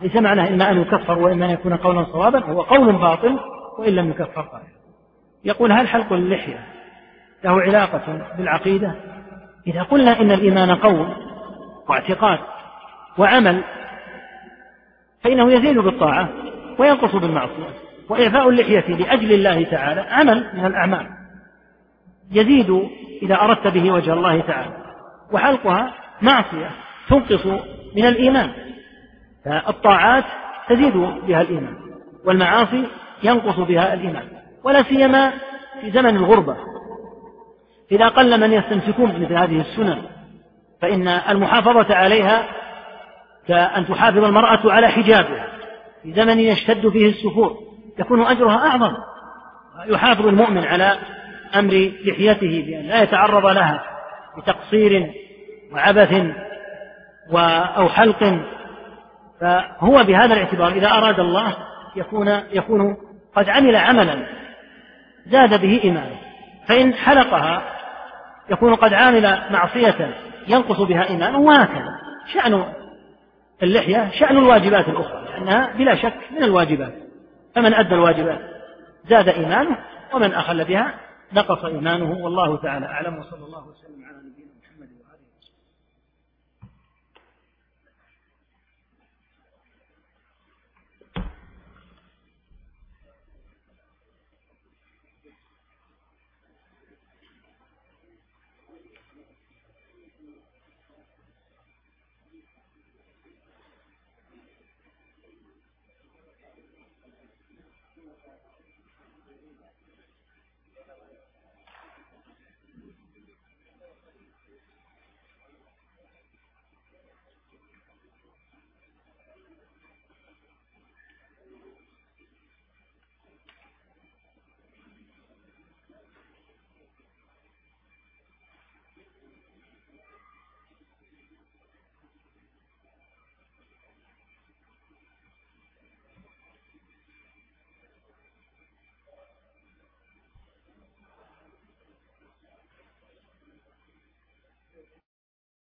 ليس معناه إما أن يكفر وإما أن يكون قولا صوابا هو قول باطل وإن لم يكفر قائل يقول هل حلق اللحية له علاقة بالعقيدة؟ إذا قلنا إن الإيمان قول واعتقاد وعمل فإنه يزيد بالطاعة وينقص بالمعصية. وإعفاء اللحية لأجل الله تعالى عمل من الأعمال. يزيد إذا أردت به وجه الله تعالى. وحلقها معصية تنقص من الإيمان. فالطاعات تزيد بها الإيمان. والمعاصي ينقص بها الإيمان. ولا سيما في زمن الغربة. إذا قل من يستمسكون بمثل هذه السنن فإن المحافظة عليها كأن تحافظ المرأة على حجابها في زمن يشتد فيه السفور. يكون أجرها أعظم. يحافظ المؤمن على أمر لحيته بأن لا يتعرض لها بتقصير وعبث أو حلق. فهو بهذا الاعتبار إذا أراد الله يكون يكون قد عمل عملا زاد به إيمانه. فإن حلقها يكون قد عامل معصية ينقص بها إيمانه وهكذا. شأن اللحية شأن الواجبات الأخرى لأنها بلا شك من الواجبات. فمن أدى الواجبات زاد إيمانه ومن أخل بها نقص إيمانه والله تعالى أعلم وصلى الله وسلم على نبينا